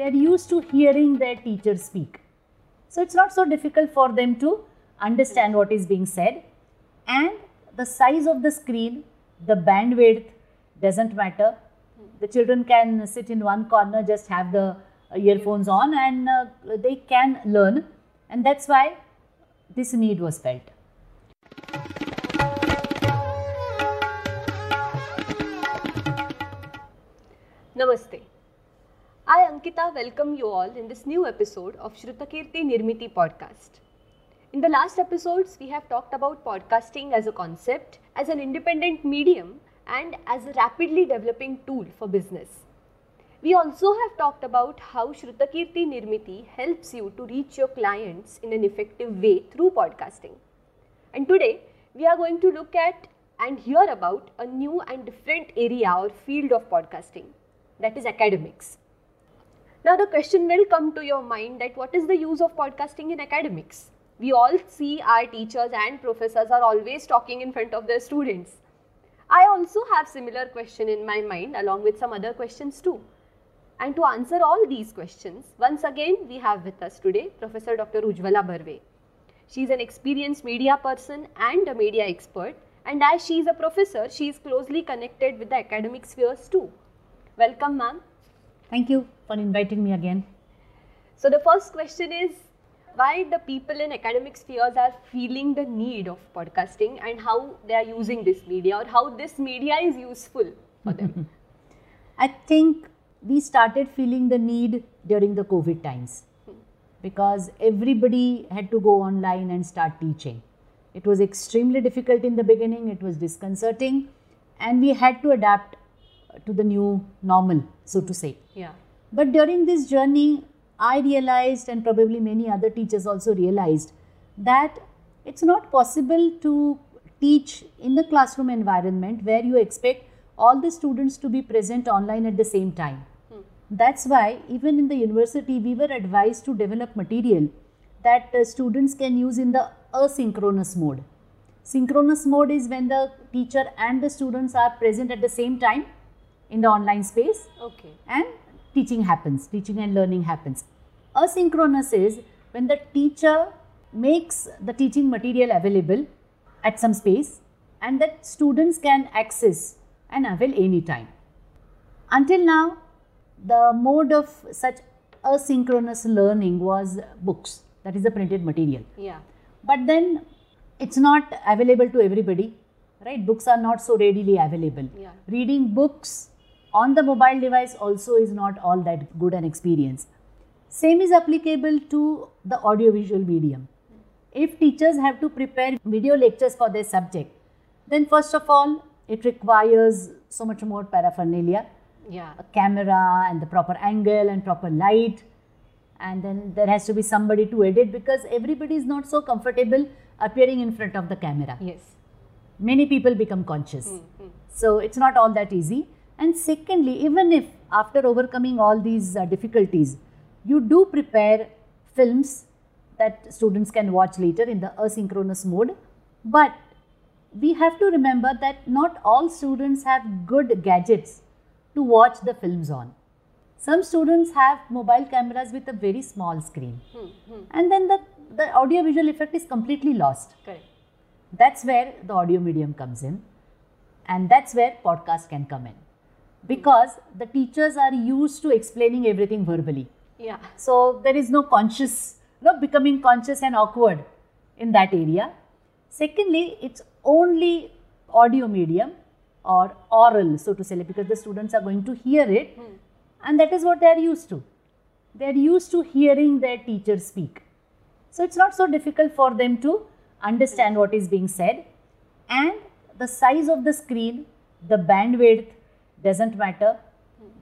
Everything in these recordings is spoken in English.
they're used to hearing their teacher speak. So it's not so difficult for them to understand what is being said. And the size of the screen, the bandwidth doesn't matter. The children can sit in one corner, just have the earphones on, and uh, they can learn. And that's why this need was felt. Ankita, welcome you all in this new episode of Shrutakirti Nirmiti podcast. In the last episodes, we have talked about podcasting as a concept, as an independent medium, and as a rapidly developing tool for business. We also have talked about how Shrutakirti Nirmiti helps you to reach your clients in an effective way through podcasting. And today, we are going to look at and hear about a new and different area or field of podcasting that is academics. Now, the question will come to your mind that what is the use of podcasting in academics? We all see our teachers and professors are always talking in front of their students. I also have similar question in my mind along with some other questions too. And to answer all these questions, once again we have with us today Professor Dr. Ujjwala Barve. She is an experienced media person and a media expert and as she is a professor, she is closely connected with the academic spheres too. Welcome ma'am. Thank you for inviting me again. So the first question is why the people in academic spheres are feeling the need of podcasting and how they are using this media or how this media is useful for them. I think we started feeling the need during the COVID times because everybody had to go online and start teaching. It was extremely difficult in the beginning, it was disconcerting, and we had to adapt to the new normal, so to say. yeah. But during this journey, I realized, and probably many other teachers also realized, that it's not possible to teach in the classroom environment where you expect all the students to be present online at the same time. That's why, even in the university, we were advised to develop material that uh, students can use in the asynchronous mode. Synchronous mode is when the teacher and the students are present at the same time in the online space Okay. and teaching happens, teaching and learning happens. Asynchronous is when the teacher makes the teaching material available at some space and that students can access and avail anytime. Until now, the mode of such asynchronous learning was books, that is the printed material Yeah. but then it's not available to everybody right books are not so readily available Yeah. reading books on the mobile device also is not all that good an experience. Same is applicable to the audiovisual medium. If teachers have to prepare video lectures for their subject then first of all it requires so much more paraphernalia. Yeah. a camera and the proper angle and proper light. And then there has to be somebody to edit because everybody is not so comfortable appearing in front of the camera. Yes. many people become conscious. Hmm, hmm. So it's not all that easy and secondly even if after overcoming all these uh, difficulties you do prepare films that students can watch later in the asynchronous mode. But we have to remember that not all students have good gadgets to watch the films on. Some students have mobile cameras with a very small screen. And then the, the audio visual effect is completely lost. Correct. that's where the audio medium comes in. And that's where podcast can come in because the teachers are used to explaining everything verbally. Yeah. so there is no conscious no becoming conscious and awkward in that area. Secondly it's only audio medium or oral so to say because the students are going to hear it hmm. and that is what they are used to. They are used to hearing their teacher speak. So it's not so difficult for them to understand what is being said. And the size of the screen the bandwidth doesn't matter.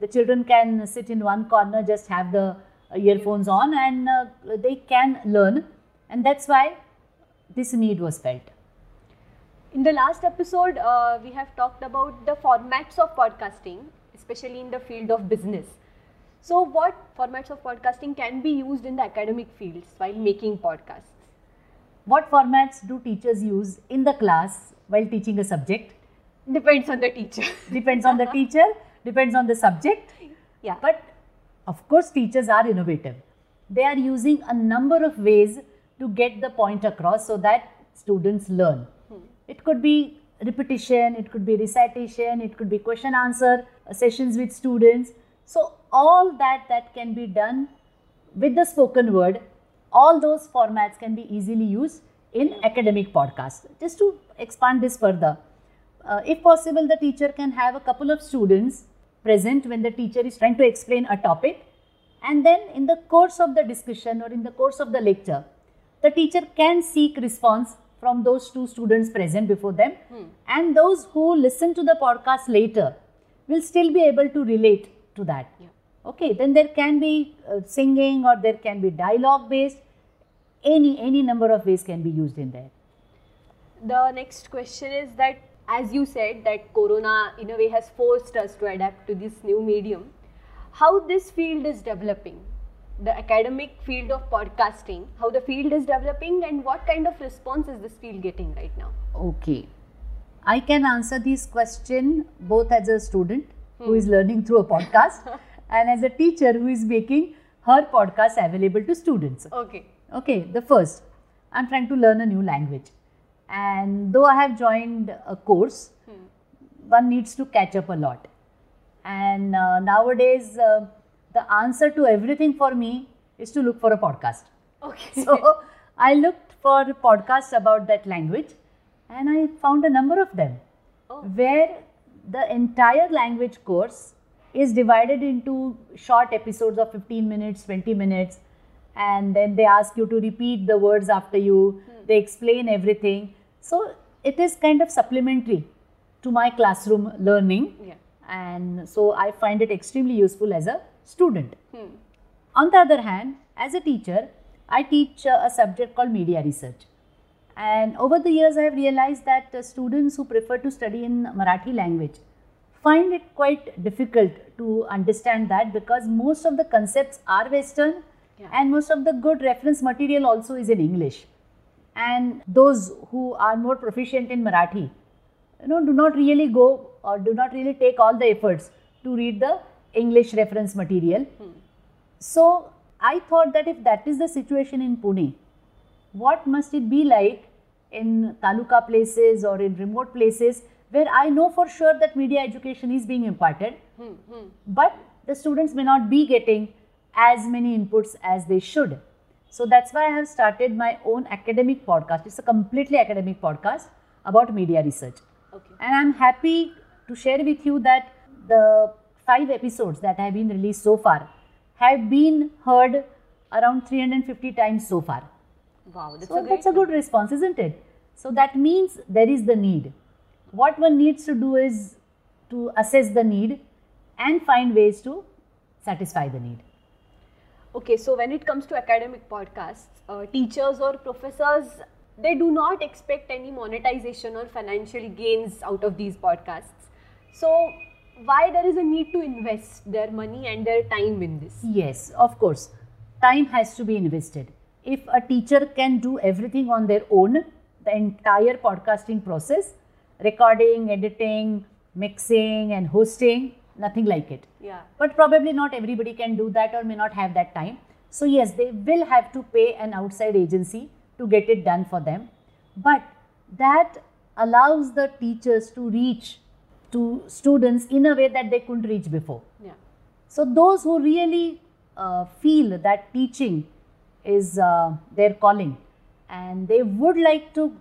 The children can sit in one corner just have the earphones on and uh, they can learn. And that's why this need was felt. In the last episode, uh, we have talked about the formats of podcasting, especially in the field of business. So, what formats of podcasting can be used in the academic fields while making podcasts? what formats do teachers use in the class while teaching a subject Depends on the teacher. depends on the teacher depends on the subject yeah. but of course, teachers are innovative. They are using a number of ways to get the point across so that students learn. It could be repetition, it could be recitation, it could be question answer uh, sessions with students. So all that that can be done with the spoken word, all those formats can be easily used in academic podcasts. Just to expand this further, uh, if possible, the teacher can have a couple of students present when the teacher is trying to explain a topic, and then in the course of the discussion or in the course of the lecture, the teacher can seek response from those two students present before them, and those who listen to the podcast later will still be able to relate to that. Yeah. Okay, then there can be uh, singing or there can be dialogue based. Any any number of ways can be used in there. The next question is that, as you said, that Corona in a way has forced us to adapt to this new medium. How this field is developing, the academic field of podcasting, how the field is developing, and what kind of response is this field getting right now? Okay. I can answer this question both as a student who is hmm. learning through a podcast and as a teacher who is making her podcast available to students. Okay. Okay, the first, I'm trying to learn a new language. And though I have joined a course, one needs to catch up a lot. And uh, nowadays, uh, the answer to everything for me is to look for a podcast. Okay. So I looked for podcasts about that language and I found a number of them Oh. where the entire language course is divided into short episodes of 15 minutes, 20 minutes, and then they ask you to repeat the words after you, they explain everything. So it is kind of supplementary to my classroom learning, yeah. and so I find it extremely useful as a student. Hmm. On the other hand, as a teacher, I teach a subject called media research. And over the years, I have realized that uh, students who prefer to study in Marathi language find it quite difficult to understand that because most of the concepts are Western Yeah. and most of the good reference material also is in English. And those who are more proficient in Marathi, you know, do not really go or do not really take all the efforts to read the English reference material. So I thought that if that is the situation in Pune, what must it be like in taluka places or in remote places where I know for sure that media education is being imparted, Hmm. Hmm. but the students may not be getting as many inputs as they should. So that's why I have started my own academic podcast. It's a completely academic podcast about media research. Okay. And I'm happy to share with you that the five episodes that have been released so far have been heard around 350 times so far. Wow, that's So a that's a good response, isn't it? So that means there is the need. What one needs to do is to assess the need and find ways to satisfy the need. Okay, so when it comes to academic podcasts, uh, teachers or professors, they do not expect any monetization or financial gains out of these podcasts. So, why there is a need to invest their money and their time in this? Yes, of course. Time has to be invested. If a teacher can do everything on their own, the entire podcasting process, recording, editing, mixing, and hosting, nothing like it. Yeah. But probably not everybody can do that or may not have that time. So, yes, they will have to pay an outside agency to get it done for them. But that allows the teachers to reach to students in a way that they couldn't reach before. Yeah. So, those who really uh, feel that teaching is uh, their calling and they would like to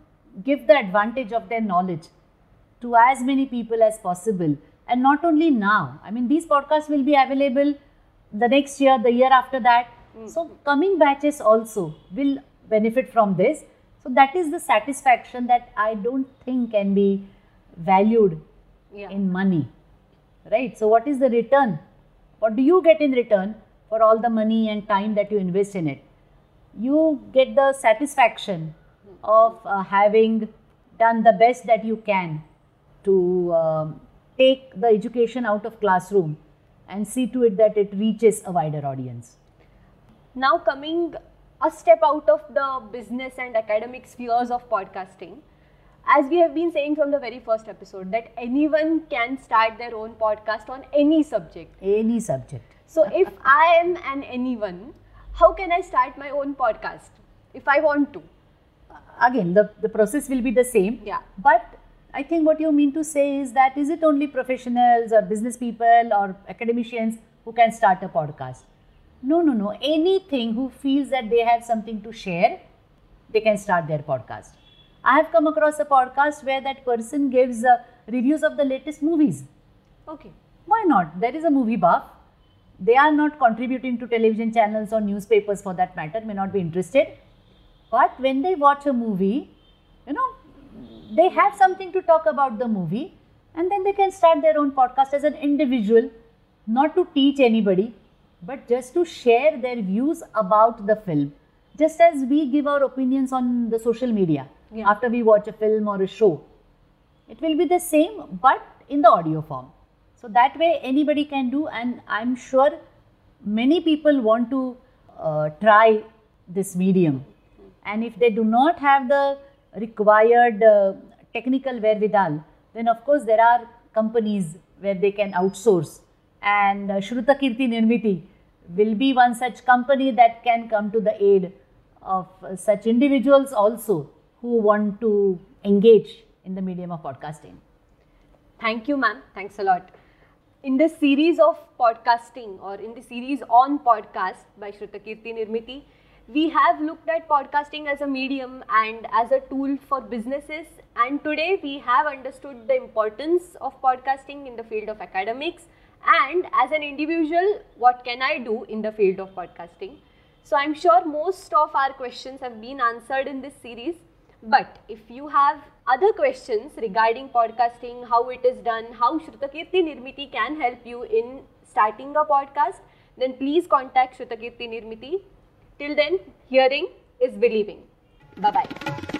give the advantage of their knowledge to as many people as possible, and not only now, I mean, these podcasts will be available the next year, the year after that. So, coming batches also will benefit from this. So, that is the satisfaction that I don't think can be valued Yeah. in money right so what is the return what do you get in return for all the money and time that you invest in it you get the satisfaction of uh, having done the best that you can to um, take the education out of classroom and see to it that it reaches a wider audience Now, coming a step out of the business and academic spheres of podcasting, as we have been saying from the very first episode, that anyone can start their own podcast on any subject. Any subject. So, if I am an anyone, how can I start my own podcast if I want to? Again, the, the process will be the same. Yeah. But I think what you mean to say is that is it only professionals or business people or academicians who can start a podcast? No, no, no. Anything who feels that they have something to share, they can start their podcast. I have come across a podcast where that person gives uh, reviews of the latest movies. Okay. Why not? There is a movie buff. They are not contributing to television channels or newspapers for that matter, may not be interested. But when they watch a movie, you know, they have something to talk about the movie and then they can start their own podcast as an individual, not to teach anybody, but just to share their views about the film. Just as we give our opinions on the social media Yeah. after we watch a film or a show. It will be the same but in the audio form. So that way anybody can do, and I'm sure many people want to uh, try this medium. And if they do not have the required uh, technical wherewithal, then of course there are companies where they can outsource. And uh, Shruta Kirti Nirmiti will be one such company that can come to the aid of uh, such individuals also who want to engage in the medium of podcasting. Thank you, ma'am. Thanks a lot. In the series of podcasting or in the series on podcast by Shrutakirti Nirmiti, we have looked at podcasting as a medium and as a tool for businesses. And today we have understood the importance of podcasting in the field of academics and as an individual, what can I do in the field of podcasting. So I'm sure most of our questions have been answered in this series. But if you have other questions regarding podcasting, how it is done, how Shrutakirti Nirmiti can help you in starting a podcast, then please contact Shrutakirti Nirmiti. Till then, hearing is believing. Bye bye.